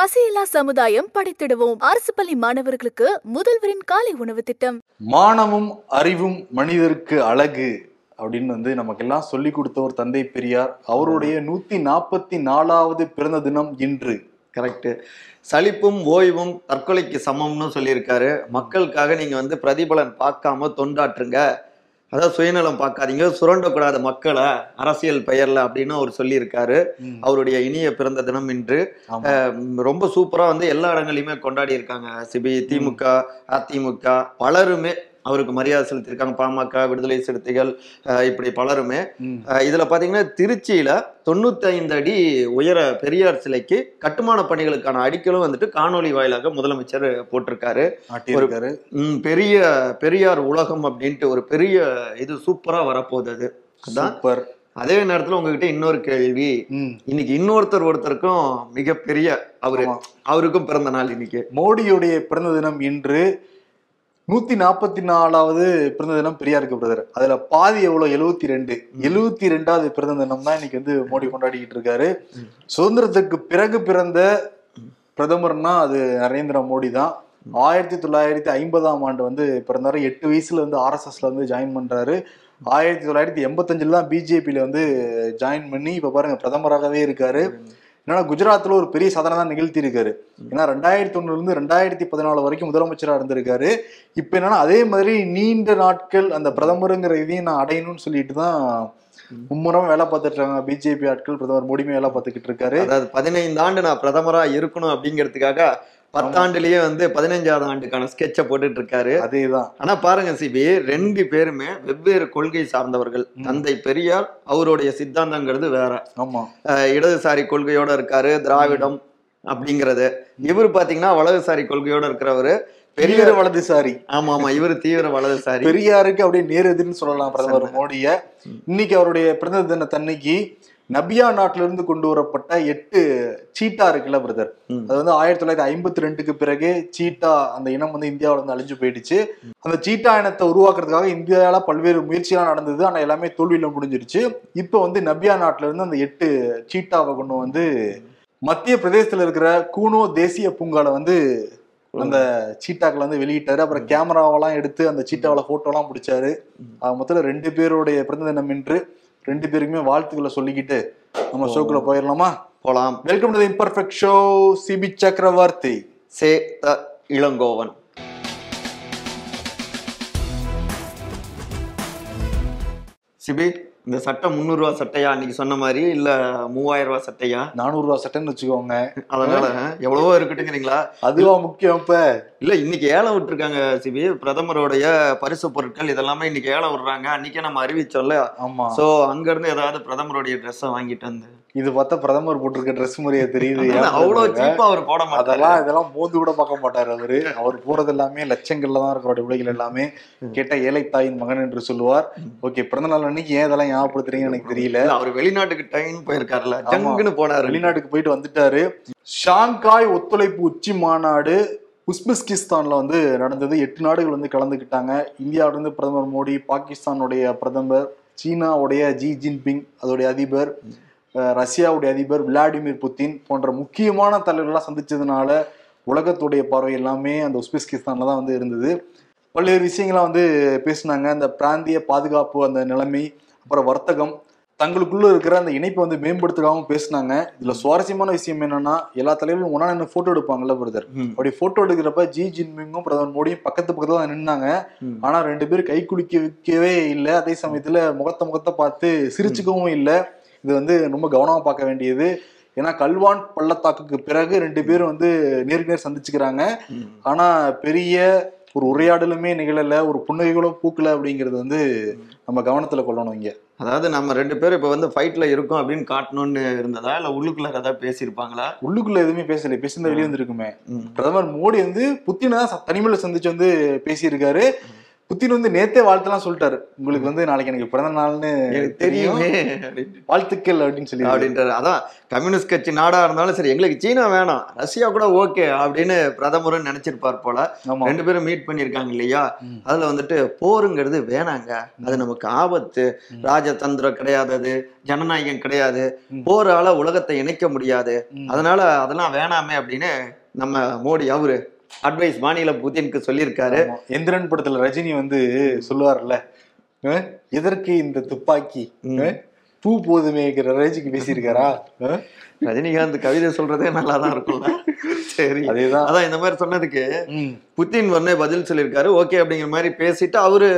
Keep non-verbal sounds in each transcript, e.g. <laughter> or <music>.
பசியில்லா சமுதாயம் படைத்திடுவோம். அரசு பள்ளி மாணவர்களுக்கு முதல்வரின் காலை உணவு திட்டம். மானமும் அறிவும் மனிதருக்கு அழகு அப்படின்னு வந்து நமக்கெல்லாம் சொல்லி கொடுத்த ஒரு தந்தை பெரியார். அவருடைய நூத்தி நாற்பத்தி நாலாவது பிறந்த தினம் இன்று. கரெக்ட் சலிப்பும் ஓய்வும் தற்கொலைக்கு சமம்னு சொல்லியிருக்காரு. மக்களுக்காக நீங்க வந்து பிரதிபலன் பார்க்காம தொண்டாற்றுங்க. அதாவது சுயநலம் பார்க்காதீங்க சுரண்டக்கூடாத மக்களை அரசியல் பெயர்ல அப்படின்னு அவர் சொல்லியிருக்காரு. அவருடைய இனிய பிறந்த தினம் இன்று. ரொம்ப சூப்பரா வந்து எல்லா இடங்களையுமே கொண்டாடி இருக்காங்க சிபி திமுக அதிமுக பலருமே அவருக்கு மரியாதை செலுத்தியிருக்காங்க. பாமக விடுதலை சிறுத்தைகள் இப்படி பலருமே. இதுல பாத்தீங்கன்னா திருச்சியில தொண்ணூத்தைந்து அடி உயர பெரியார் சிலைக்கு கட்டுமான பணிகளுக்கான அடிக்கலும் வந்துட்டு காணொளி வாயிலாக முதலமைச்சர் போட்டிருக்காரு. ம், பெரிய பெரியார் உலகம் அப்படின்ட்டு ஒரு பெரிய இது சூப்பரா வரப்போகுது அது. சூப்பர். அதே நேரத்துல உங்ககிட்ட இன்னொரு கேள்வி. இன்னைக்கு இன்னொருத்தர் ஒருத்தருக்கும் மிகப்பெரிய அவரு. அவருக்கும் பிறந்த நாள் இன்னைக்கு. மோடியுடைய பிறந்த தினம் இன்று நூத்தி நாற்பத்தி நாலாவது பிறந்த தினம் பெரியாருக்கு பிரதர். அதுல பாதி எவ்வளவு எழுவத்தி ரெண்டு எழுவத்தி ரெண்டாவது பிறந்த தினம் தான் இன்னைக்கு வந்து மோடி கொண்டாடிக்கிட்டு இருக்காரு. சுதந்திரத்துக்கு பிறகு பிறந்த பிரதமர்னா அது நரேந்திர மோடி தான். ஆயிரத்தி தொள்ளாயிரத்தி ஐம்பதாம் ஆண்டு வந்து பிறந்தாரு. எட்டு வயசுல வந்து ஆர்எஸ்எஸ்ல வந்து ஜாயின் பண்றாரு. ஆயிரத்தி தொள்ளாயிரத்தி எண்பத்தஞ்சுல தான் பிஜேபியில வந்து ஜாயின் பண்ணி இப்ப பாருங்க பிரதமராகவே இருக்காரு. என்னன்னா குஜராத்ல ஒரு பெரிய சாதனை தான் நிகழ்த்தி இருக்காரு ஏன்னா ரெண்டாயிரத்தி ஒண்ணுல இருந்து ரெண்டாயிரத்தி பதினாலு வரைக்கும் முதலமைச்சரா இருந்திருக்காரு. இப்ப என்னன்னா அதே மாதிரி நீண்ட நாட்கள் அந்த பிரதமருங்கிற இதையும் நான் அடையணும்னு சொல்லிட்டு தான் மும்முரம் வேலை பார்த்துட்டு இருக்காங்க. பிஜேபி ஆட்கள் பிரதமர் மோடியுமே வேலை பார்த்துக்கிட்டு இருக்காரு. அதாவது பதினைந்து ஆண்டு நான் பிரதமரா இருக்கணும் அப்படிங்கிறதுக்காக பத்தாண்டுலயே வந்து பதினைஞ்சாவது ஆண்டுக்கான ஸ்கெட்சை போட்டுட்டு இருக்காரு அதேதான். ஆனா பாருங்க சிபி ரெண்டு பேருமே வெவ்வேறு கொள்கை சார்ந்தவர்கள். தந்தை பெரியார் அவருடைய சித்தாந்தங்கிறது வேற. ஆமா. இடதுசாரி கொள்கையோட இருக்காரு திராவிடம் அப்படிங்கிறது. இவர் பாத்தீங்கன்னா வலதுசாரி கொள்கையோட இருக்கிறவரு. பெரிய வலதுசாரி. ஆமா ஆமா இவர் தீவிர வலதுசாரி. பெரியாருக்கு அப்படியே நேர் எதிர்னு சொல்லலாம் பிரதமர் மோடிய. இன்னைக்கு அவருடைய பிறந்த தினத்தன்னைக்கு நபியா நாட்டில இருந்து கொண்டு வரப்பட்ட எட்டு சீட்டா இருக்குல்ல பிரதர். அது வந்து ஆயிரத்தி தொள்ளாயிரத்தி ஐம்பத்தி ரெண்டுக்கு பிறகு சீட்டா அந்த இனம் வந்து இந்தியாவுல இருந்து அழிஞ்சு போயிடுச்சு. அந்த சீட்டா இனத்தை உருவாக்குறதுக்காக இந்தியாவில பல்வேறு முயற்சியெல்லாம் நடந்தது. ஆனா எல்லாமே தோல்வியில முடிஞ்சிருச்சு. இப்போ வந்து நபியா நாட்டில இருந்து அந்த எட்டு சீட்டாவை கொண்டு வந்து மத்திய பிரதேசத்துல இருக்கிற கூனோ தேசிய பூங்கால வந்து அந்த சீட்டாக்களை வந்து வெளியிட்டாரு. அப்புறம் கேமராவெல்லாம் எடுத்து அந்த சீட்டாவில போட்டோலாம் பிடிச்சாரு. மொத்தத்துல ரெண்டு பேருடைய பிறந்த தினம் இன்று. ரெண்டு பேருக்குமே வாழ்த்துக்களை சொல்லிக்கிட்டு நம்ம ஷோக்குள்ள போயிடலாமா? போலாம். Welcome to imperfect show Cibi Chakravarthy. Say the Elangovan. CP இந்த சட்டை முந்நூறு ரூபா சட்டையா? அன்னைக்கு சொன்ன மாதிரி இல்ல மூவாயிரம் ரூபாய் சட்டையா? நானூறு ரூபா சட்டைன்னு வச்சுக்கோங்க. அதனால எவ்வளவோ இருக்கட்டுங்கிறீங்களா? அதுவா முக்கியம் இப்ப. இல்ல இன்னைக்கு ஏலம் விட்டுருக்காங்க சிபி. பிரதமருடைய பரிசு பொருட்கள் இதெல்லாமே இன்னைக்கு ஏலம் விடுறாங்க. அன்னைக்கே நம்ம அறிவிச்சோம்ல. ஆமா. சோ அங்க இருந்து ஏதாவது பிரதமருடைய ட்ரெஸ்ஸை வாங்கிட்டு வந்து இது பார்த்தா பிரதமர் போட்டிருக்க ட்ரெஸ் மாதிரியே தெரியுது. அவ்வளவு. சீப்பா அவர் போட மாட்டாரு. அதெல்லாம் இதெல்லாம் மோந்து கூட பார்க்க மாட்டாரு அவரு. அவர் போறது எல்லாமே லட்சங்கள்ல தான் இருக்கிற உடைகள் எல்லாமே. கேட்டா ஏழை தாயின் மகன் என்று சொல்லுவார். ஓகே பிறந்த நாள் அன்னைக்கு ஏன் இதெல்லாம் ஞாபகப்படுத்துறீங்கன்னு எனக்கு தெரியல. அவர் வெளிநாட்டுக்கு டைம் போயிருக்காருல்ல. ஜங்குன்னு போனாரு. வெளிநாட்டுக்கு போயிட்டு வந்துட்டாரு. ஷாங்காய் ஒத்துழைப்பு உச்சி மாநாடு உஸ்பெஸ்கிஸ்தான்ல வந்து நடந்தது. எட்டு நாடுகள் வந்து கலந்துக்கிட்டாங்க. இந்தியாவில இருந்து பிரதமர் மோடி பாகிஸ்தானுடைய பிரதமர் சீனாவுடைய ஜி ஜின்பிங் அதோடைய அதிபர். ரஷ்யாவுடைய அதிபர் விளாடிமிர் புத்தின் போன்ற முக்கியமான தலைவர்கள்லாம் சந்திச்சதுனால உலகத்துடைய பார்வை எல்லாமே அந்த உஸ்பெஸ்கிஸ்தான்ல தான் வந்து இருந்தது. பல்வேறு விஷயங்கள்லாம் வந்து பேசினாங்க. அந்த பிராந்திய பாதுகாப்பு அந்த நிலைமை அப்புறம் வர்த்தகம் தங்களுக்குள்ள இருக்கிற அந்த இணைப்பை வந்து மேம்படுத்துக்காகவும் பேசினாங்க. இதுல சுவாரஸ்யமான விஷயம் என்னன்னா எல்லா தலைவர்களும் ஒன்னா நின்று போட்டோ எடுப்பாங்கல்ல பிரதர். அப்படி போட்டோ எடுக்கிறப்ப ஜி ஜின்பிங்கும் பிரதமர் மோடியும் பக்கத்து பக்கத்துல தான் நின்னாங்க. ம். ஆனா ரெண்டு பேரும் கை குலுக்க வைக்கவே இல்லை. அதே சமயத்துல முகத்த முகத்தை பார்த்து சிரிச்சுக்கவும் இல்லை. இது வந்து ரொம்ப கவனமா பார்க்க வேண்டியது. ஏன்னா கல்வான் பள்ளத்தாக்குக்கு பிறகு ரெண்டு பேரும் வந்து நேருக்கு நேர் சந்திச்சுக்கிறாங்க. ஆனா பெரிய ஒரு உரையாடலுமே நிகழல ஒரு புன்னகைகளும் பூக்கல அப்படிங்கிறது வந்து நம்ம கவனத்துல கொள்ளணும் இங்க. அதாவது நம்ம ரெண்டு பேரும் இப்ப வந்து ஃபைட்ல இருக்கோம் அப்படின்னு காட்டணும்னு இருந்ததா? இல்ல உள்ளுக்குள்ள ஏதாவது பேசியிருப்பாங்களா? உள்ளுக்குள்ள எதுவுமே பேசல பேசியிருந்தா வெளியே வந்திருக்குமே. பிரதமர் மோடி வந்து புத்தினை தான் தனிமையில சந்திச்சு வந்து பேசியிருக்காரு. புத்தின் வந்து நேத்தே வாழ்த்தெல்லாம் சொல்லிட்டாரு. உங்களுக்கு வந்து நாளைக்கு எனக்கு பிறந்த நாள்னு எனக்கு தெரியும். வாழ்த்துக்கள் அப்படின்னு சொல்லி அப்படின்றாரு. அதான் கம்யூனிஸ்ட் கட்சி நாடா இருந்தாலும் சரி எங்களுக்கு சீனா வேணாம் ரஷ்யா கூட ஓகே அப்படின்னு பிரதமரும் நினைச்சிருப்பார் போல. ரெண்டு பேரும் மீட் பண்ணியிருக்காங்க இல்லையா. அதுல வந்துட்டு போருங்கிறது வேணாங்க. அது நமக்கு ஆபத்து. ராஜதந்திரம் கிடையாது அது ஜனநாயகம் கிடையாது. போரால உலகத்தை இணைக்க முடியாது. அதனால அதெல்லாம் வேணாமே அப்படின்னு நம்ம மோடி அவரு அட்வைஸ் மாநில புதினுக்கு சொல்லியிருக்காரு. எந்திரன் படத்துல ரஜினி வந்து சொல்லுவார்ல எதற்கு இந்த துப்பாக்கி? பூ போதுமேங்கிற ரேஞ்சுக்கு பேசியிருக்காரா? ரஜினிகாந்த் கவிதை சொல்றதே நல்லா தான் இருக்கும்ல. சரி. அதேதான். அதான் இந்த மாதிரி சொன்னதுக்கு. புத்தின் உடனே பதில் சொல்லியிருக்காரு. ஓகே அப்படிங்கிற மாதிரி பேசிட்டு அவரு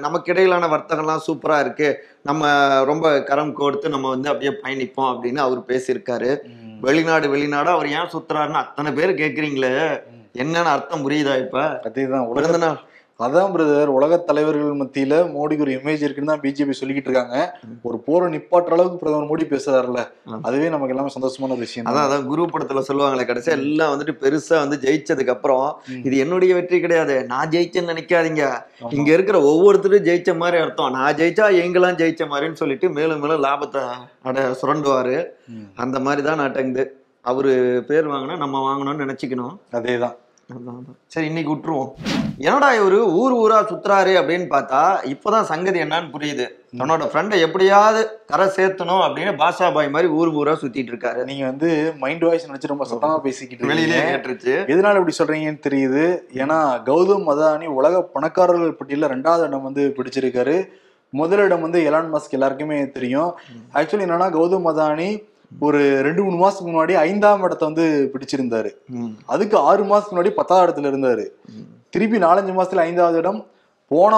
நமக்கு இடையிலான வர்த்தகம்லாம் சூப்பரா இருக்கு. நம்ம ரொம்ப கரம் கோர்த்து நம்ம வந்து அப்படியே பயணிப்போம் அப்படின்னு அவர் பேசியிருக்காரு. வெளிநாடு வெளிநாடு அவர் ஏன் சுத்துறாருன்னு அத்தனை பேர் கேக்குறீங்களே. என்னன்னு அர்த்தம் புரியுதா இப்ப? அதேதான். உலக பிறந்த நாள். அதான் பிரதர் உலக தலைவர்கள் மத்தியில மோடிக்கு ஒரு இமேஜ் இருக்குன்னு தான் பிஜேபி சொல்லிக்கிட்டு இருக்காங்க. ஒரு போரை நிப்பாட்டுற அளவுக்கு பிரதமர் மோடி பேசுறாருல. அதுவே நமக்கு எல்லாமே சந்தோஷமான ஒரு விஷயம் அதான் அதான் குரு படத்துல சொல்லுவாங்களே கடைசியா எல்லாம் வந்துட்டு பெருசா வந்து ஜெயிச்சதுக்கு அப்புறம். இது என்னுடைய வெற்றி கிடையாது. நான் ஜெயிச்சேன்னு நினைக்காதீங்க. இங்க இருக்கிற ஒவ்வொருத்தரும் ஜெயிச்ச மாதிரி அர்த்தம். நான் ஜெயிச்சா எங்கெல்லாம் ஜெயிச்ச மாதிரின்னு சொல்லிட்டு மேலும் மேலும் லாபத்தை அட சுரண்டுவாரு. அந்த மாதிரி தான் நாட்டங்குது அவரு பேர் வாங்கினா நம்ம வாங்கணும்னு நினைச்சுக்கணும். அதேதான். சரி இன்னைக்கு விட்டுருவோம். என்னடா இவரு ஊர் ஊரா சுத்துறாரு அப்படின்னு பார்த்தா இப்பதான் சங்கதி என்னன்னு புரியுது. தன்னோட ஃப்ரெண்டை எப்படியாவது கரை சேர்த்தணும் அப்படின்னு பாஷா பாய் மாதிரி ஊர் ஊரா சுத்திட்டு இருக்காரு. நீங்க வந்து மைண்ட் வாய்ஸ் நினைச்சு ரொம்ப சத்தமா பேசிக்கிட்டு வெளியிலே கேட்டுருச்சு. எதனால இப்படி சொல்றீங்கன்னு தெரியுது. ஏன்னா கௌதம் அதானி உலக பணக்காரர்கள் பட்டியல ரெண்டாவது இடம் வந்து பிடிச்சிருக்காரு. முதலிடம் வந்து எலான் மஸ்க் எல்லாருக்குமே தெரியும். ஆக்சுவலி என்னன்னா கௌதம் அதானி ஒரு ரெண்டு மூணு மாசத்துக்கு முன்னாடி ஐந்தாம் இடத்தை வந்து பிடிச்சிருந்தாரு. அதுக்கு ஆறு மாசத்துக்கு முன்னாடி பத்தாவது இடத்துல இருந்தாரு. திருப்பி நாலஞ்சு மாசத்துல ஐந்தாவது இடம் போன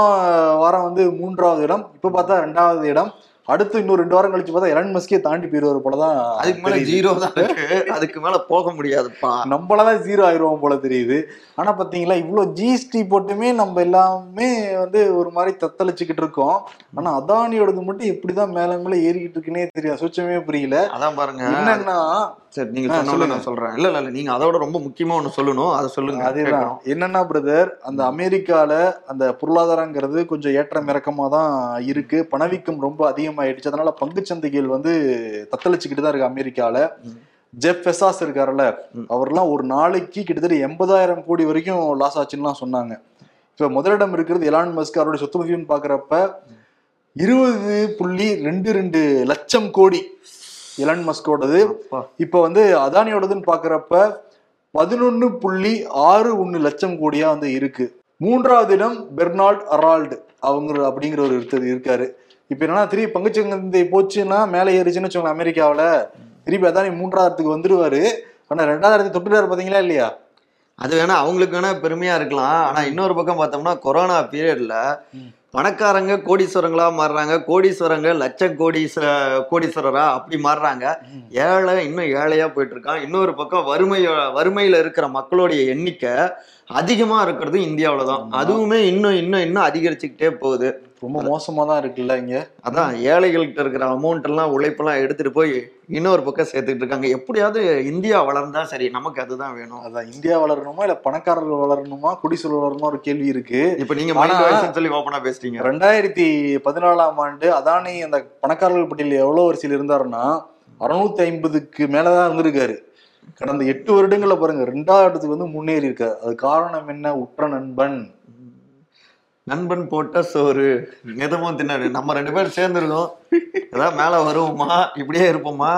வாரம் வந்து மூன்றாவது இடம் இப்ப பார்த்தா ரெண்டாவது இடம். அடுத்து இன்னும் ரெண்டு வாரம் கழிச்சு பார்த்தா எலன் மஸ்கே தாண்டி போயிருவாரு போலதான் அதுக்கு மேல. ஜீரோ தான் அதுக்கு மேல போக முடியாதுப்பா. நம்மளதான் ஜீரோ ஆயிடுவோம் போல தெரியுது. ஆனா பாத்தீங்களா இவ்வளவு ஜிஎஸ்டி போட்டுமே நம்ம எல்லாமே வந்து ஒரு மாதிரி தத்தளிச்சுக்கிட்டு இருக்கோம். ஆனா அதானியோடது மட்டும் எப்படிதான் மேல மேல ஏறிக்கிட்டு இருக்குன்னே தெரியாது சுச்சமே புரியல. அதான் பாருங்க. என்னன்னா சரி நீங்க ஆ, சொன்ன சொல்லுங்க. நான் சொல்றேன். இல்ல இல்ல நீங்க அதோட ரொம்ப முக்கியமா ஒண்ணு சொல்லணும். அதை சொல்லுங்க. அதேதான். என்னன்னா பிரதர் அந்த அமெரிக்கால அந்த பொருளாதாரங்கிறது கொஞ்சம் ஏற்றம் இறக்கமா தான் இருக்கு. பணவீக்கம் ரொம்ப அதிகமாயிடுச்சு அதனால பங்குச்சந்தைகள் வந்து தத்தளிச்சுக்கிட்டு தான் இருக்கு அமெரிக்கால ம். ஜெஃப் ஃபெசாஸ் இருக்காருல்ல. அவர்லாம் ஒரு நாளைக்கு கிட்டத்தட்ட எண்பதாயிரம் கோடி வரைக்கும் லாஸ் ஆச்சுன்னுலாம் சொன்னாங்க இப்ப முதலிடம் இருக்கிறது எலான் மஸ்க் அவருடைய சொத்து மதிப்புன்னு பாக்குறப்ப இருபது புள்ளி ரெண்டு ரெண்டு லட்சம் கோடி எலான் மஸ்கோடது. இப்ப வந்து அதானியோடதுன்னு பாக்குறப்ப பதினொன்னு புள்ளி ஆறு ஒன்னு லட்சம் கோடியா வந்து இருக்கு மூன்றாவது இடம் பெர்னால்ட் அரால்டு அவங்க அப்படிங்கிற ஒரு இருக்காரு இப்ப என்னன்னா திருப்பி பங்குச்சந்தை போச்சுன்னா மேலே ஏறிச்சுன்னு வச்சுக்கோங்க அமெரிக்காவுல. திருப்பி அதானி மூன்றாயிரத்துக்கு வந்துருவாரு. ஆனா ரெண்டாயிரத்தி தொட்டுட்டாரு பாத்தீங்களா இல்லையா? அது வேணா அவங்களுக்கு வேணா பெருமையா இருக்கலாம். ஆனா இன்னொரு பக்கம் பார்த்தோம்னா கொரோனா பீரியட்ல. பணக்காரங்க கோடீஸ்வரங்களா மாறுறாங்க. கோடீஸ்வரங்க லட்ச கோடீஸ்வர கோடீஸ்வரரா அப்படி மாறுறாங்க. ஏழை இன்னும் ஏழையா போயிட்டு இருக்கான் இன்னொரு பக்கம் வறுமை வறுமையில இருக்கிற மக்களுடைய எண்ணிக்கை அதிகமா இருக்கிறது இந்தியாவில தான். அதுவுமே இன்னும் இன்னும் இன்னும் அதிகரிச்சுக்கிட்டே போகுது. ரொம்ப மோசமா தான் இருக்குல்ல இங்க? அதான் ஏழைகள்கிட்ட இருக்கிற அமௌண்ட் எல்லாம் உழைப்பெல்லாம் எடுத்துட்டு போய் இன்னொரு பக்கம் சேர்த்துக்கிட்டு இருக்காங்க. எப்படியாவது இந்தியா வளர்ந்தா சரி நமக்கு அதுதான் வேணும். அதான் இந்தியா வளரணுமா இல்ல பணக்காரர்கள் வளரணுமா குடிசூழல் வளரணுமா ஒரு கேள்வி இருக்கு. இப்ப நீங்க ஆனா- மைண்ட் வாய்ஸ்னு சொல்லி ஓப்பனா பேசுறீங்க. ரெண்டாயிரத்தி பதினாலாம் ஆண்டு அதானி அந்த பணக்காரர்கள் பட்டியலில் எவ்வளவு வரிசையில் இருந்தாருன்னா அறுநூத்தி ஐம்பதுக்கு மேலதான் இருந்திருக்காரு. கடந்த எட்டு வருடங்கள்ல பாருங்க ரெண்டாவது இடத்துக்கு வந்து முன்னேறி இருக்காரு அது காரணம் என்ன? உற்ற நண்பன் நண்பன் போட்ட சோறு எதுவும் தின்னாரு நம்ம ரெண்டு பேரும் சேர்ந்துருக்கோம். ஏதாவது மேல வருவோமா? இப்படியே இருப்போமா?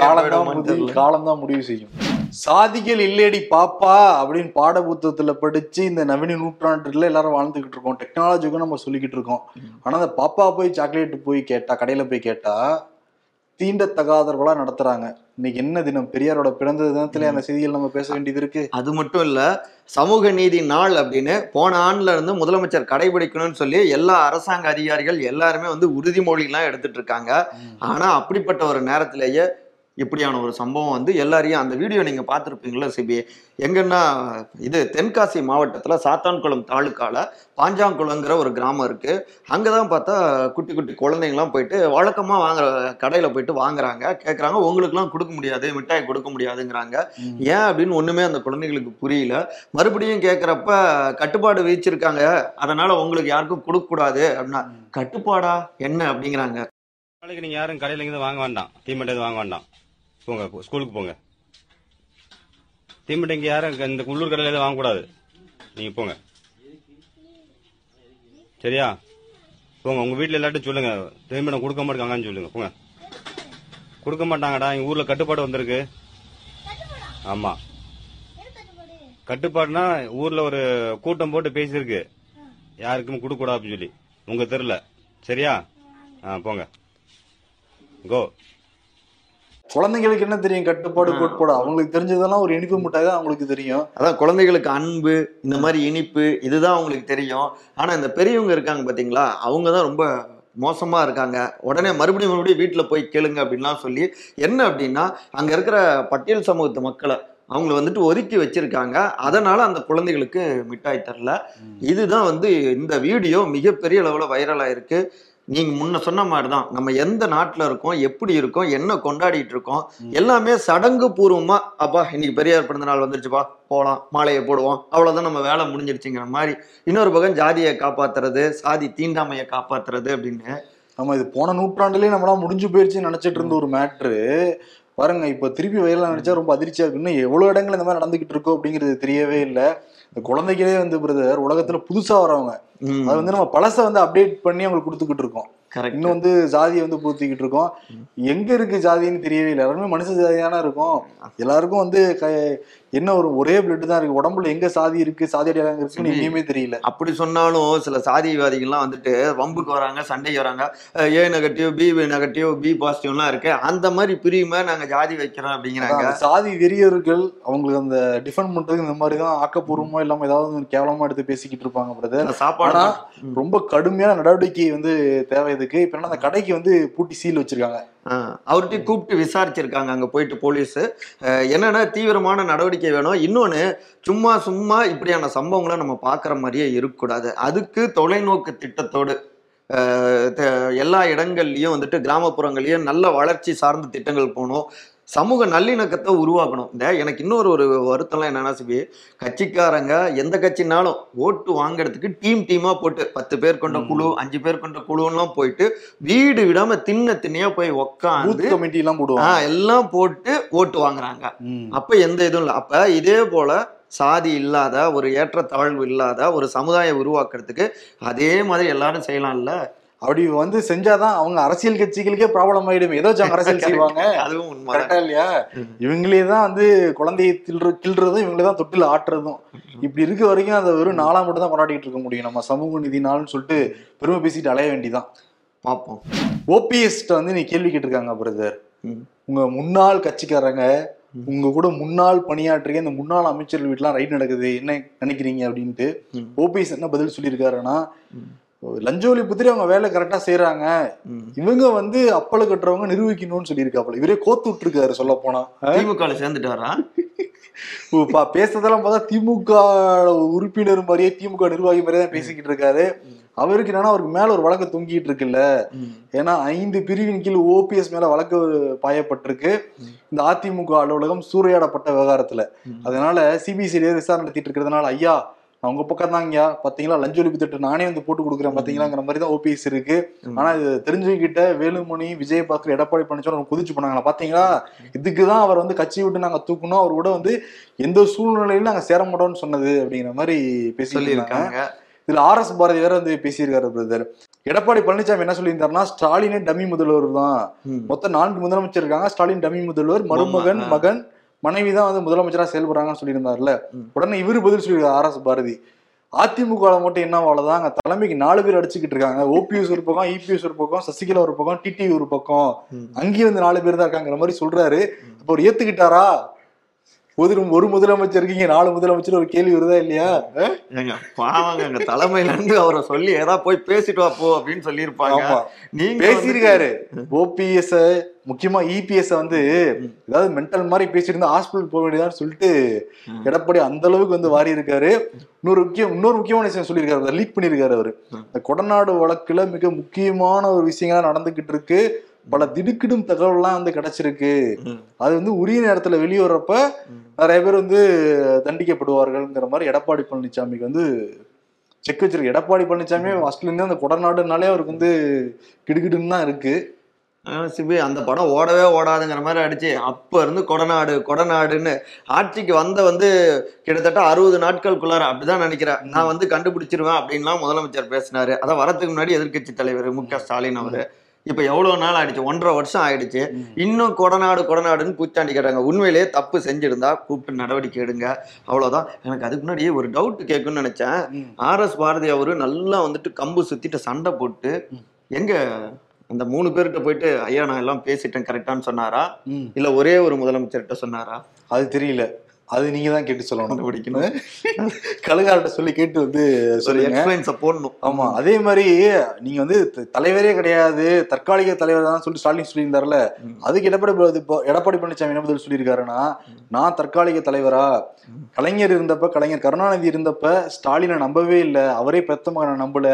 காலம் தான் போயிடுவோமான்னு முடிவு செய்யும். சாதிகள் இல்லேடி பாப்பா அப்படின்னு பாட புத்தகத்துல படிச்சு இந்த நவீன நூற்றாண்டுல எல்லாரும் வாழ்ந்துகிட்டு இருக்கோம். டெக்னாலஜிக்கும் நம்ம சொல்லிக்கிட்டு இருக்கோம். ஆனா அந்த பாப்பா போய் சாக்லேட் போய் கேட்டா கடையில போய் கேட்டா தீண்டத்தகாதவர்களா நடத்துறாங்க. இன்னைக்கு என்ன தினம்? பெரியாரோட பிறந்த தினத்துல அந்த செய்திகள் நம்ம பேச வேண்டியது இருக்கு. அது மட்டும் இல்ல சமூக நீதி நாள் அப்படின்னு போன ஆண்டுல இருந்து முதலமைச்சர் கடைபிடிக்கணும்னு சொல்லி எல்லா அரசாங்க அதிகாரிகள் எல்லாருமே வந்து உறுதிமொழிலாம் எடுத்துட்டு இருக்காங்க. ஆனா அப்படிப்பட்ட ஒரு நேரத்திலேயே இப்படியான ஒரு சம்பவம் வந்து எல்லாரையும் அந்த வீடியோ நீங்க பார்த்துருப்பீங்களா சிபி எங்கன்னா இது தென்காசி மாவட்டத்துல சாத்தான்குளம் தாலுக்கால பாஞ்சாங்குளங்கிற ஒரு கிராமம் இருக்கு. அங்கதான் பார்த்தா குட்டி குட்டி குழந்தைங்கலாம் போயிட்டு வழக்கமா வாங்குற கடையில போயிட்டு வாங்குறாங்க. கேட்குறாங்க உங்களுக்குலாம் கொடுக்க முடியாது மிட்டாய் கொடுக்க முடியாதுங்கிறாங்க. ஏன் அப்படின்னு ஒண்ணுமே அந்த குழந்தைங்களுக்கு புரியல. மறுபடியும் கேட்குறப்ப கட்டுப்பாடு விதிச்சிருக்காங்க. அதனால உங்களுக்கு யாருக்கும் கொடுக்க கூடாது. அப்படின்னா கட்டுப்பாடா? என்ன? அப்படிங்கிறாங்க. நாளைக்கு நீங்க யாரும் கடையில இருந்து வாங்க வேண்டாம். தீமட்டை எதுவும் வாங்க வேண்டாம். போங்க ஸ்கூலுக்கு போங்க. தீம்பட்டைங்க யாரும் இந்த உள்ளூர் கடையில் எதுவும் வாங்கக்கூடாது. நீங்கள் போங்க. சரியா? போங்க உங்கள் வீட்டில் எல்லாட்டும் சொல்லுங்கள் தீமட்டம் கொடுக்க மாட்டாங்கன்னு சொல்லுங்கள் போங்க. கொடுக்க மாட்டாங்கடா எங்கள் ஊரில் கட்டுப்பாடு வந்திருக்கு. ஆமாம் கட்டுப்பாடுனா ஊரில் ஒரு கூட்டம் போட்டு பேசியிருக்கு. யாருக்கும் கொடுக்கூடாது அப்படின்னு சொல்லி. உங்கள் தெருல. சரியா? ஆ போங்க. கோ குழந்தைங்களுக்கு என்ன தெரியும்? கட்டுப்பாடு கோட்பாடு? அவங்களுக்கு தெரிஞ்சதெல்லாம் ஒரு இனிப்பு மிட்டாய் தான் அவங்களுக்கு தெரியும். அதான் குழந்தைகளுக்கு அன்பு இந்த மாதிரி இனிப்பு இதுதான் அவங்களுக்கு தெரியும். ஆனா இந்த பெரியவங்க இருக்காங்க பாத்தீங்களா? அவங்க தான் ரொம்ப மோசமா இருக்காங்க. உடனே மறுபடியும் மறுபடியும் வீட்டுல போய் கேளுங்க அப்படின்லாம் சொல்லி என்ன அப்படின்னா அங்க இருக்கிற பட்டியல் சமூகத்து மக்களை அவங்கள வந்துட்டு ஒதுக்கி வச்சிருக்காங்க. அதனால அந்த குழந்தைகளுக்கு மிட்டாய் தரல. இதுதான் வந்து இந்த வீடியோ மிகப்பெரிய அளவுல வைரலா இருக்கு நீங்க முன்ன சொன்ன மாதிரி தான் நம்ம எந்த நாட்டுல இருக்கோம் எப்படி இருக்கோம் என்ன கொண்டாடிட்டு இருக்கோம் எல்லாமே சடங்கு பூர்வமா அப்பா இன்னைக்கு பெரியார் பிறந்த நாள் வந்துருச்சுப்பா போலாம் மாலையை போடுவோம் அவ்வளவுதான் நம்ம வேலை முடிஞ்சிருச்சுங்கிற மாதிரி இன்னொரு பக்கம் ஜாதியை காப்பாத்துறது சாதி தீண்டாமையை காப்பாத்துறது அப்படின்னு நம்ம இது போன நூற்றாண்டுலயே நம்மளாம் முடிஞ்சு போயிருச்சுன்னு நினைச்சிட்டு இருந்த ஒரு மேட்ரு. பாருங்க இப்ப திருப்பி வயலாம் நினைச்சா ரொம்ப அதிர்ச்சியா இருக்கு. இன்னும் எவ்வளவு இடங்கள் இந்த மாதிரி நடந்துகிட்டு இருக்கோ அப்படிங்கிறது தெரியவே இல்லை. இந்த குழந்தைகளே வந்து பிரதர் உலகத்துல புதுசா வரவங்க. அது வந்து நம்ம பழச வந்து அப்டேட் பண்ணி அவங்களுக்கு கொடுத்துக்கிட்டு இருக்கோம். இன்னும் வந்து ஜாதியை வந்து பூத்திக்கிட்டு இருக்கோம். எங்க இருக்கு ஜாதின்னு தெரியவே இல்லை. எல்லாருமே மனுஷ ஜாதியானா இருக்கும். எல்லாருக்கும் வந்து க- என்ன ஒரு ஒரே பிளட் தான் இருக்கு? உடம்புல எங்க சாதி இருக்கு? சாதி அடையாளம் இருக்குன்னு எங்கேயுமே தெரியல. அப்படி சொன்னாலும் சில சாதிவாதிகள்லாம் வந்துட்டு வம்புக்கு வராங்க சண்டைக்கு வராங்க. A negative B negative B பாசிட்டிவ்லாம் இருக்கு. அந்த மாதிரி பிரியுமா நாங்க ஜாதி வைக்கிறோம் அப்படிங்கிறாங்க. சாதி வெறியர்கள் அவங்களுக்கு அந்த டிஃபெண்ட் பண்றதுக்கு இந்த மாதிரி தான் ஆக்கப்பூர்வமா இல்லாம ஏதாவது கேவலமா எடுத்து பேசிக்கிட்டு இருப்பாங்க பிரதர் சாப்பாடு ரொம்ப கடுமையான நடவடிக்கை வந்து தேவை இதுக்கு. இப்ப என்ன அந்த கடைக்கு வந்து பூட்டி சீல் வச்சிருக்காங்க. அவர்கிட்ட கூப்பிட்டு விசாரிச்சிருக்காங்க அங்க போயிட்டு போலீஸ். என்னன்னா தீவிரமான நடவடிக்கை வேணும். இன்னொன்னு சும்மா சும்மா இப்படியான சம்பவங்களை நம்ம பார்க்குற மாதிரியே இருக்கக்கூடாது. அதுக்கு தொலைநோக்கு திட்டத்தோடு எல்லா இடங்கள்லயும் வந்துட்டு கிராமப்புறங்கள்லயும் நல்ல வளர்ச்சி சார்ந்த திட்டங்கள் போகணும். சமூக நல்லிணக்கத்தை உருவாக்கணும். இந்த எனக்கு இன்னொரு ஒரு வருத்தம்லாம் என்னன்னா சிபி கட்சிக்காரங்க எந்த கட்சினாலும் ஓட்டு வாங்குறதுக்கு டீம் டீமா போட்டு பத்து பேர் கொண்ட குழு அஞ்சு பேர் கொண்ட குழுலாம் போயிட்டு வீடு விடாம தின்ன திண்ணையா போய் உக்காந்து கமிட்டி எல்லாம் ஆ, போடுவாங்க எல்லாம் போட்டு ஓட்டு வாங்குறாங்க. அப்ப எந்த இதுவும் இல்லை. அப்ப இதே போல சாதி இல்லாத ஒரு ஏற்றத்தாழ்வு இல்லாத ஒரு சமுதாயம் உருவாக்குறதுக்கு அதே மாதிரி எல்லாரும் செய்யலாம்ல? அப்படி வந்து செஞ்சாதான் அவங்க அரசியல் கட்சிகளுக்கே ப்ராப்ளம் ஆயிடும். ஏதோ அரசியல் செய்வாங்க. அதுவும் உண்மை கரெக்டா இல்லையா? இவங்களே தான் வந்து குழந்தையை தில்ற கிள்றதும் இவங்களே தான் தொட்டில் ஆட்டுறதும். இப்படி இருக்க வரைக்கும் அதை வெறும் நாளா மட்டும் தான் கொண்டாடிட்டு இருக்க முடியும். நம்ம சமூக நிதி நாள்னு சொல்லிட்டு பெருமை பேசிட்டு அலைய வேண்டிதான். பார்ப்போம் ஓபிஎஸ்ட வந்து நீ கேள்வி கேட்டிருக்காங்க பிரதர். உங்க முன்னாள் கட்சிக்காரங்க உங்க கூட முன்னாள் பணியாற்றிய இந்த முன்னாள் அமைச்சர்கள் வீட்டுலாம் ரைட் நடக்குது. என்ன நினைக்கிறீங்க? அப்படின்ட்டு. ஓபிஎஸ் என்ன பதில் சொல்லியிருக்காருன்னா லஞ்ச ஒழிப்புத்திரி அவங்க வேலை கரெக்டா செய்யறாங்க. இவங்க வந்து அப்பள கட்டுறவங்க நிரூபிக்கணும்னு சொல்லியிருக்காப்புல. இவரே கோத்து விட்டுருக்காரு சொல்ல போனா திமுக சேர்ந்துட்டு வரா பேசுறதெல்லாம் பார்த்தா திமுக உறுப்பினர் மாதிரியே திமுக நிர்வாகி மாதிரியே தான் பேசிக்கிட்டு இருக்காரு. அவருக்கு என்னன்னா அவருக்கு மேல ஒரு வழக்கு தொங்கிட்டு இருக்குல்ல. ஏன்னா ஐந்து பிரிவின் கீழ் ஓபிஎஸ் மேல வழக்கு பாயப்பட்டிருக்கு. இந்த அதிமுக அலுவலகம் சூறையாடப்பட்ட விவகாரத்துல. அதனால சிபிசிஐடி விசாரணை நடத்திட்டு இருக்கிறதுனால ஐயா உங்க பக்கம் தாங்கயா பாத்தீங்களா? லஞ்ச ஒழிப்பு திட்டம் நானே வந்து போட்டு கொடுக்குறேன் பாத்தீங்களாங்கிற மாதிரி தான் ஓபிஎஸ் இருக்கு. ஆனா இது தெரிஞ்சுக்கிட்ட வேலுமணி விஜயபாஸ்கர் எடப்பாடி பழனிசாமி குதிச்சு போனாங்களா? பாத்தீங்களா? இதுக்குதான் அவர் வந்து கட்சி விட்டு நாங்க தூக்கணும். அவர் கூட வந்து எந்த சூழ்நிலையிலும் நாங்க சேர மாட்டோம்னு சொன்னது அப்படிங்கிற மாதிரி பேசியிருக்காங்க இதுல ஆர் எஸ் பாரதி வேற வந்து பேசியிருக்காரு பிரதர் எடப்பாடி பழனிசாமி என்ன சொல்லியிருந்தாருன்னா ஸ்டாலினே டம்மி முதல்வர் தான். மொத்தம் நான்கு முதலமைச்சர் இருக்காங்க. ஸ்டாலின் டம்மி முதல்வர் மருமகன். மகன் மனைவி தான் வந்து முதலமைச்சரா செயல்படுறாங்கன்னு சொல்லியிருந்தாருல. உடனே இவரு பதில் சொல்லியிருக்காரு ஆர் எஸ் பாரதி. அதிமுக மட்டும் என்ன அவ்வளவுதான் அங்க தலைமைக்கு நாலு பேர் அடிச்சுக்கிட்டு இருக்காங்க. ஓபிஎஸ் ஒரு பக்கம் இபிஎஸ் ஒரு பக்கம் சசிகலா ஒரு பக்கம் டிடி ஒரு பக்கம். அங்கேயும் வந்து நாலு பேர் தான் இருக்காங்கிற மாதிரி சொல்றாரு. அப்ப அவர் ஏத்துக்கிட்டாரா? ஒரு ஒரு முதலமைச்சர் இருக்கீங்க நாலு முதலமைச்சர் ஒரு கேள்வி வருதா இல்லையா? ஏங்க பாவங்க எங்க தலைமையில இருந்து அவரை சொல்லி ஏதா போய் பேசிட்டு வா போ அப்படின்னு சொல்லியிருப்பாங்க. நீங்க பேசியிருக்காரு. ஓபிஎஸ் முக்கியமா இபிஎஸ் வந்து ஏதாவது மென்டல் மாதிரி பேசிட்டு இருந்தா ஹாஸ்பிட்டல் போக வேண்டியதான்னு சொல்லிட்டு எடப்பாடி அந்த அளவுக்கு வந்து வாரி இருக்காரு இன்னொரு முக்கியம் இன்னொரு முக்கியமான விஷயம் சொல்லியிருக்காரு லீக் பண்ணியிருக்காரு அவரு. இந்த கொடநாடு வழக்குல மிக முக்கியமான ஒரு விஷயங்கள்லாம் நடந்துகிட்டு இருக்கு. பல திடுக்கிடும் தகவல்லாம் வந்து கிடைச்சிருக்கு. அது வந்து உரிய நேரத்துல வெளியே வர்றப்ப நிறைய பேர் வந்து தண்டிக்கப்படுவார்கள்ங்கிற மாதிரி எடப்பாடி பழனிசாமிக்கு வந்து செக் வச்சிருக்கு. எடப்பாடி பழனிசாமி ஃபர்ஸ்ட்ல இருந்தே அந்த கொடநாடுனாலே அவருக்கு வந்து கிடுகிடுன்னு தான் இருக்கு. சிபி அந்த படம் ஓடவே ஓடாதுங்கிற மாதிரி அடிச்சு அப்ப இருந்து கொடநாடு கொடநாடுன்னு ஆட்சிக்கு வந்த வந்து கிட்டத்தட்ட அறுபது நாட்களுக்குள்ளார அப்படிதான் நினைக்கிறேன். நான் வந்து கண்டுபிடிச்சிருவேன் அப்படின்லாம் முதலமைச்சர் பேசினாரு. அதான் வரதுக்கு முன்னாடி எதிர்க்கட்சி தலைவர் மு க ஸ்டாலின் அவரு. இப்ப எவ்வளவு நாள் ஆயிடுச்சு? ஒன்றரை வருஷம் ஆயிடுச்சு. இன்னும் கொடநாடு கொடநாடுன்னு பூச்சாண்டி கேட்டாங்க. உண்மையிலேயே தப்பு செஞ்சிருந்தா கூப்பிட்டு நடவடிக்கை எடுங்க. அவ்வளவுதான். எனக்கு அதுக்கு முன்னாடி ஒரு டவுட் கேட்கணும்னு நினைச்சேன். ம். ஆர் எஸ் பாரதி அவரு நல்லா வந்துட்டு கம்பு சுத்திட்டு சண்டை போட்டு எங்க அந்த மூணு பேர்கிட்ட போயிட்டு ஐயா நான் எல்லாம் பேசிட்டேன் கரெக்டான்னு சொன்னாரா. இல்ல ஒரே ஒரு முதலமைச்சர்கிட்ட சொன்னாரா? அது தெரியல. அது நீங்க தான் கேட்டு சொல்லணும் கண்டுபிடிக்கணும். கழுகார்ட்ட சொல்லி கேட்டு வந்து எக்ஸ்பிளைன்ஸ போடணும். ஆமா அதே மாதிரி நீங்க வந்து தலைவரே கிடையாது தற்காலிக தலைவர் தான் சொல்லி ஸ்டாலின் சொல்லியிருந்தாருல. அதுக்கு எடப்பாடி எடப்பாடி பழனிசாமி என்ன பதில் சொல்லியிருக்காருன்னா நான் தற்காலிக தலைவரா? கலைஞர் இருந்தப்ப கலைஞர் கருணாநிதி இருந்தப்ப ஸ்டாலினை நம்பவே இல்ல. அவரே பெத்த மகனை நம்பல.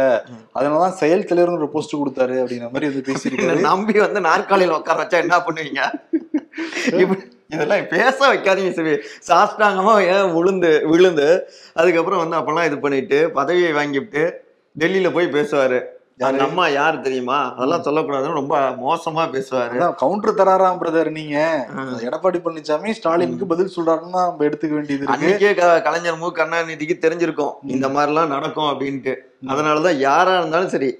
அதனாலதான் செயல் தலைவர்னு ஒரு போஸ்ட் கொடுத்தாரு அப்படிங்கிற மாதிரி வந்து <laughs> பேசியிருக்காரு. நம்பி வந்து நாற்காலியில உட்கார வச்சா என்ன பண்ணுவீங்க? <laughs> இதெல்லாம் பேச வைக்காதீங்க சரி சாஷ்டாங்கமா ஏன் விழுந்து விழுந்து அதுக்கப்புறம் வந்து அப்பெல்லாம் இது பண்ணிட்டு பதவியை வாங்கிட்டு டெல்லியில போய் பேசுவாரு. அந்த அம்மா யார் தெரியுமா? அதெல்லாம் சொல்லக்கூடாதுன்னு ரொம்ப மோசமா பேசுவாரு. கவுண்டர் தராராம் பிரதர் நீங்க. எடப்பாடி பழனிசாமி ஸ்டாலினுக்கு பதில் சொல்றாருன்னு நம்ம எடுத்துக்க வேண்டியது அன்னைக்கே க- கலைஞர் மு கருணாநிதிக்கு தெரிஞ்சிருக்கும். இந்த மாதிரிலாம் நடக்கும் அப்படின்ட்டு. அதனாலதான் யாரா இருந்தாலும் சரி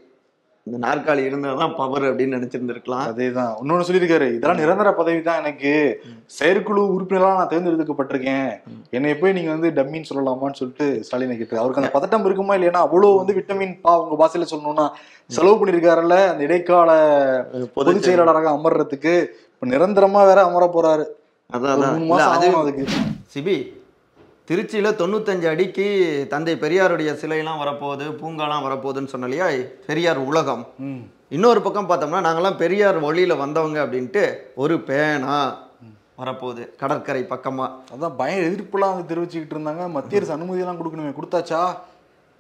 இந்த நாற்காலி இருந்தாதான் பவர் அப்படின்னு நினைச்சிருந்திருக்கலாம். அதேதான். இன்னொன்னு சொல்லியிருக்காரு இதெல்லாம் நிரந்தர பதவி தான் எனக்கு செயற்குழு உறுப்பினரா நான் தேர்ந்தெடுக்கப்பட்டிருக்கேன். என்னை போய் நீங்க வந்து டம்மின்னு சொல்லலாமான்னு சொல்லிட்டு ஸ்டாலினை கேட்டு அவருக்கு அந்த பதட்டம் இருக்குமா இல்லையா அவ்வளவு வந்து விட்டமின் பா உங்க பாசையில சொல்லணும்னா செலவு பண்ணிருக்காருல்ல அந்த இடைக்கால பொதுச் செயலாளராக அமர்றதுக்கு. இப்ப நிரந்தரமா வேற அமர போறாரு. அதான் அது அதுக்கு. சிபி திருச்சியில தொண்ணூத்தஞ்சு அடிக்கு தந்தை பெரியாருடைய சிலையெல்லாம் வரப்போகுது பூங்காலாம் வரப்போகுதுன்னு சொன்ன இல்லையா பெரியார் உலகம். இன்னொரு பக்கம் பார்த்தோம்னா நாங்கெல்லாம் பெரியார் வழியில வந்தவங்க அப்படின்ட்டு ஒரு பேனா வரப்போகுது கடற்கரை பக்கமா. அதான் பயம் எதிர்ப்புலாம் வந்து தெரிவிச்சுக்கிட்டு இருந்தாங்க. மத்திய அரசு அனுமதி எல்லாம் கொடுக்கணுமே கொடுத்தாச்சா?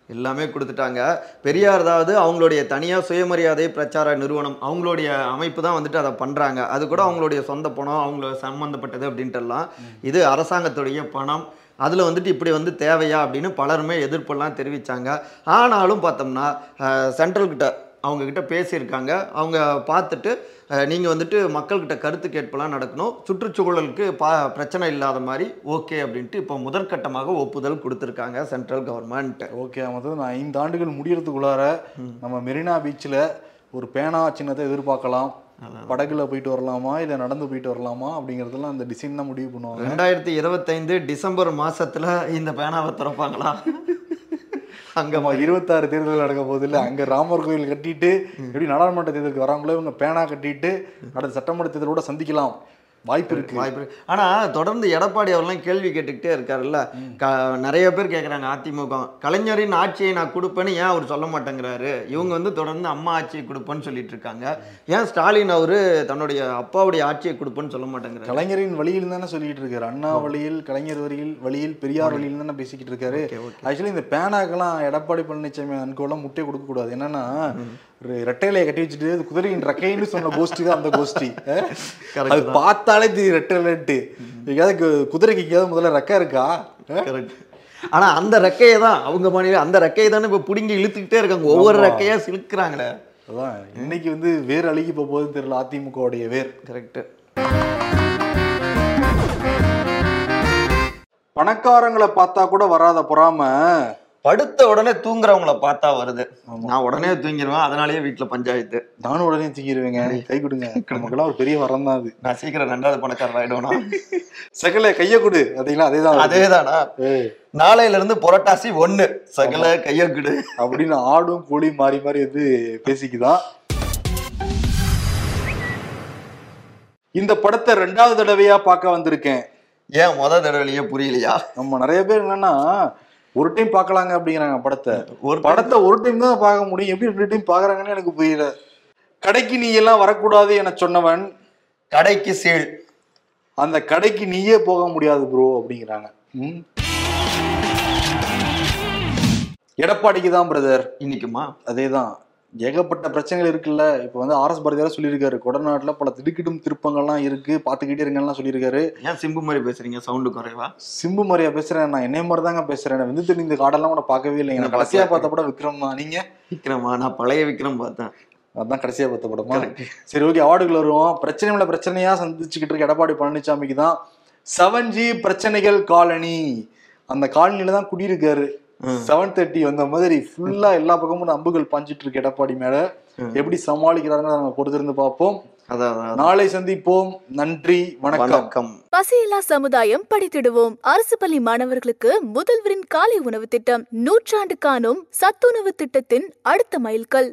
எல்லாமே கொடுத்துட்டாங்க. பெரியார் அதாவது அவங்களுடைய தனியாக சுயமரியாதை பிரச்சார நிறுவனம் அவங்களுடைய அமைப்பு தான் வந்துட்டு அதை பண்ணுறாங்க அது கூட அவங்களுடைய சொந்த பணம் அவங்கள சம்மந்தப்பட்டது அப்படின்ட்டு எல்லாம் இது அரசாங்கத்துடைய பணம். அதில் வந்துட்டு இப்படி வந்து தேவையா அப்படின்னு பலருமே எதிர்ப்பெல்லாம் தெரிவித்தாங்க ஆனாலும் பார்த்தோம்னா சென்ட்ரல் கிட்ட அவங்க கிட்ட பேசியிருக்காங்க. அவங்க பார்த்துட்டு நீங்கள் வந்துட்டு மக்கள்கிட்ட கருத்து கேட்பெல்லாம் நடக்கணும். சுற்றுச்சூழலுக்கு பா பிரச்சனை இல்லாத மாதிரி ஓகே அப்படின்ட்டு இப்போ முதற்கட்டமாக ஒப்புதல் கொடுத்துருக்காங்க சென்ட்ரல் கவர்மெண்ட் ஓகே மொத்தம் நான் ஐந்து ஆண்டுகள் முடியறதுக்குள்ளார நம்ம மெரினா பீச்சில் ஒரு பேனா சின்னத்தை எதிர்பார்க்கலாம். படகுல போயிட்டு வரலாமா இல்ல நடந்து போயிட்டு வரலாமா அப்படிங்கறதெல்லாம் அந்த டிசைன் தான் முடிவு பண்ணுவாங்க. ரெண்டாயிரத்தி இருபத்தைந்து டிசம்பர் மாசத்துல இந்த பேனாவை திறப்பாங்களா? அங்க நம்ம இருபத்தாறு தேர்தல் நடக்க போகுது இல்ல அங்க ராமர் கோயில் கட்டிட்டு எப்படி நாடாளுமன்ற தேர்தலுக்கு வரவங்களே இவங்க பேனா கட்டிட்டு அடுத்த சட்டமன்ற தேர்தலோட சந்திக்கலாம். வாய்ப்பு இருக்கு. வாய்ப்பு இருக்கு. ஆனா தொடர்ந்து எடப்பாடி அவர்லாம் கேள்வி கேட்டுக்கிட்டே இருக்காருல்ல. க- நிறைய பேர் கேக்குறாங்க அதிமுக. கலைஞரின் ஆட்சியை நான் கொடுப்பேன்னு ஏன் அவர் சொல்ல மாட்டேங்கிறாரு? இவங்க வந்து தொடர்ந்து அம்மா ஆட்சியை கொடுப்பேன்னு சொல்லிட்டு இருக்காங்க. ஏன் ஸ்டாலின் அவரு தன்னுடைய அப்பாவுடைய ஆட்சியை கொடுப்பேன்னு சொல்ல மாட்டேங்கிறாரு? கலைஞரின் வழியில் தானே சொல்லிட்டு இருக்காரு. அண்ணா வழியில் கலைஞர் வழியில் வழியில் பெரியார் வழியில் தானே பேசிக்கிட்டு இருக்காரு. ஆக்சுவலி இந்த பேனாக்கெல்லாம் எடப்பாடி பழனிசாமி அன்கோலாம் முட்டை கொடுக்க கூடாது என்னன்னா ரெட்டையிலையை கட்டி வச்சுட்டு அது குதிரையின் ரெக்கைன்னு சொன்ன கோஷ்டி தான் அந்த கோஷ்டி <laughs> அது பார்த்தாலே தெரியும் ரெட்டையிலட்டு எங்கேயாவது குதிரைக்கு எங்கேயாவது முதல்ல ரெக்கை இருக்கா? அஹ்? Correct. ஆனா அந்த ரெக்கையை தான் அவங்க மாநில அந்த ரெக்கையை தானே இப்ப புடுங்கி இழுத்துக்கிட்டே இருக்காங்க. ஒவ்வொரு ஆமா. ரெக்கையா சிலுக்குறாங்களே. அதான். இன்னைக்கு வந்து வேர் அழுகி போக போகுதுன்னு தெரியல அதிமுகவுடைய வேர். கரெக்ட் பணக்காரங்களை பார்த்தா கூட வராத பொறாம. படுத்த உடனே தூங்குறவங்கள பார்த்தா வருது. நான் உடனே தூங்கிடுவேன் அதனாலயே வீட்டுல பஞ்சாயத்து. நானும் உடனே தூக்கிடுவேங்க கை கொடுங்க. நமக்கெல்லாம் ஒரு பெரிய வரம் தான் அது. நான் சீக்கிரம் ரெண்டாவது பணக்காரர் ஆயிடுவேனா? சகல கைய கொடு. அதீங்களா அதேதான் அதேதானா? நாளையில இருந்து புரட்டாசி ஒண்ணு. சகல கையக்கிடு அப்படின்னு ஆடும் கோழி மாறி மாறி வந்து பேசிக்குதான் இந்த படத்தை ரெண்டாவது தடவையா பார்க்க வந்திருக்கேன். ஏன் முத தடவையே புரியலையா? நம்ம நிறைய பேர் என்னன்னா ஒரு டைம் பார்க்கலாங்க அப்படிங்கிறாங்க படத்தை. ஒரு படத்தை ஒரு டைம் தான் பார்க்க முடியும். எப்படி ரெண்டு டைம் பாக்குறாங்கன்னு எனக்கு புரியல. கடைக்கு நீ எல்லாம் வரக்கூடாது என சொன்னவன் கடைக்கு சீல். அந்த கடைக்கு நீயே போக முடியாது ப்ரோ அப்படிங்கிறாங்க. எடப்பாடிக்கு தான் பிரதர் இன்னைக்குமா? அதேதான். ஏகப்பட்ட பிரச்சனைகள் இருக்குல்ல? இப்போ வந்து ஆர்எஸ் பாரதியார் சொல்லியிருக்காரு கொடநாட்டுல பல திடுக்கிடும் திருப்பங்கள்லாம் இருக்கு பார்த்துக்கிட்டே இருங்கலாம் சொல்லியிருக்காரு. ஏன் சிம்பு மாதிரி பேசுறீங்க? சவுண்டு குறைவா? சிம்பு மாதிரியா பேசுறேன் நான் என்னைய மாதிரி தாங்க பேசுறேன் வந்து தெரிஞ்ச இந்த காடெல்லாம் கூட பார்க்கவே இல்லைங்க. நான் கடைசியா பார்த்த படம் விக்ரம் தான் நீங்க? விக்ரமா? நான் பழைய விக்ரம் பார்த்தேன். அதான் கடைசியா பார்த்த படமா? சரி ஓகே அவார்டுகள் வருவோம். பிரச்சனை மேல பிரச்சனையா சந்திச்சுக்கிட்டு இருக்க எடப்பாடி பழனிசாமிக்கு தான். செவன் ஜி பிரச்சனைகள் காலனி. அந்த காலனில தான் குடியிருக்காரு. செவன் தேர்ட்டி வந்த மாதிரி ஃபுல்லா எல்லா பக்கமும் அம்புகள் பாஞ்சிட்டு இருக்கு எடப்பாடி மேல. எப்படி சமாளிக்கிறாருன்னு நம்ம பொறுத்திருந்து பார்ப்போம். நாளை சந்திப்போம். நன்றி வணக்கம். வணக்கம். பசியில்லா சமுதாயம் படித்திடுவோம். அரசு பள்ளி மாணவர்களுக்கு முதல்வரின் காலை உணவு திட்டம். நூற்றாண்டு காணும் சத்துணவு திட்டத்தின் அடுத்த மைல்கல்.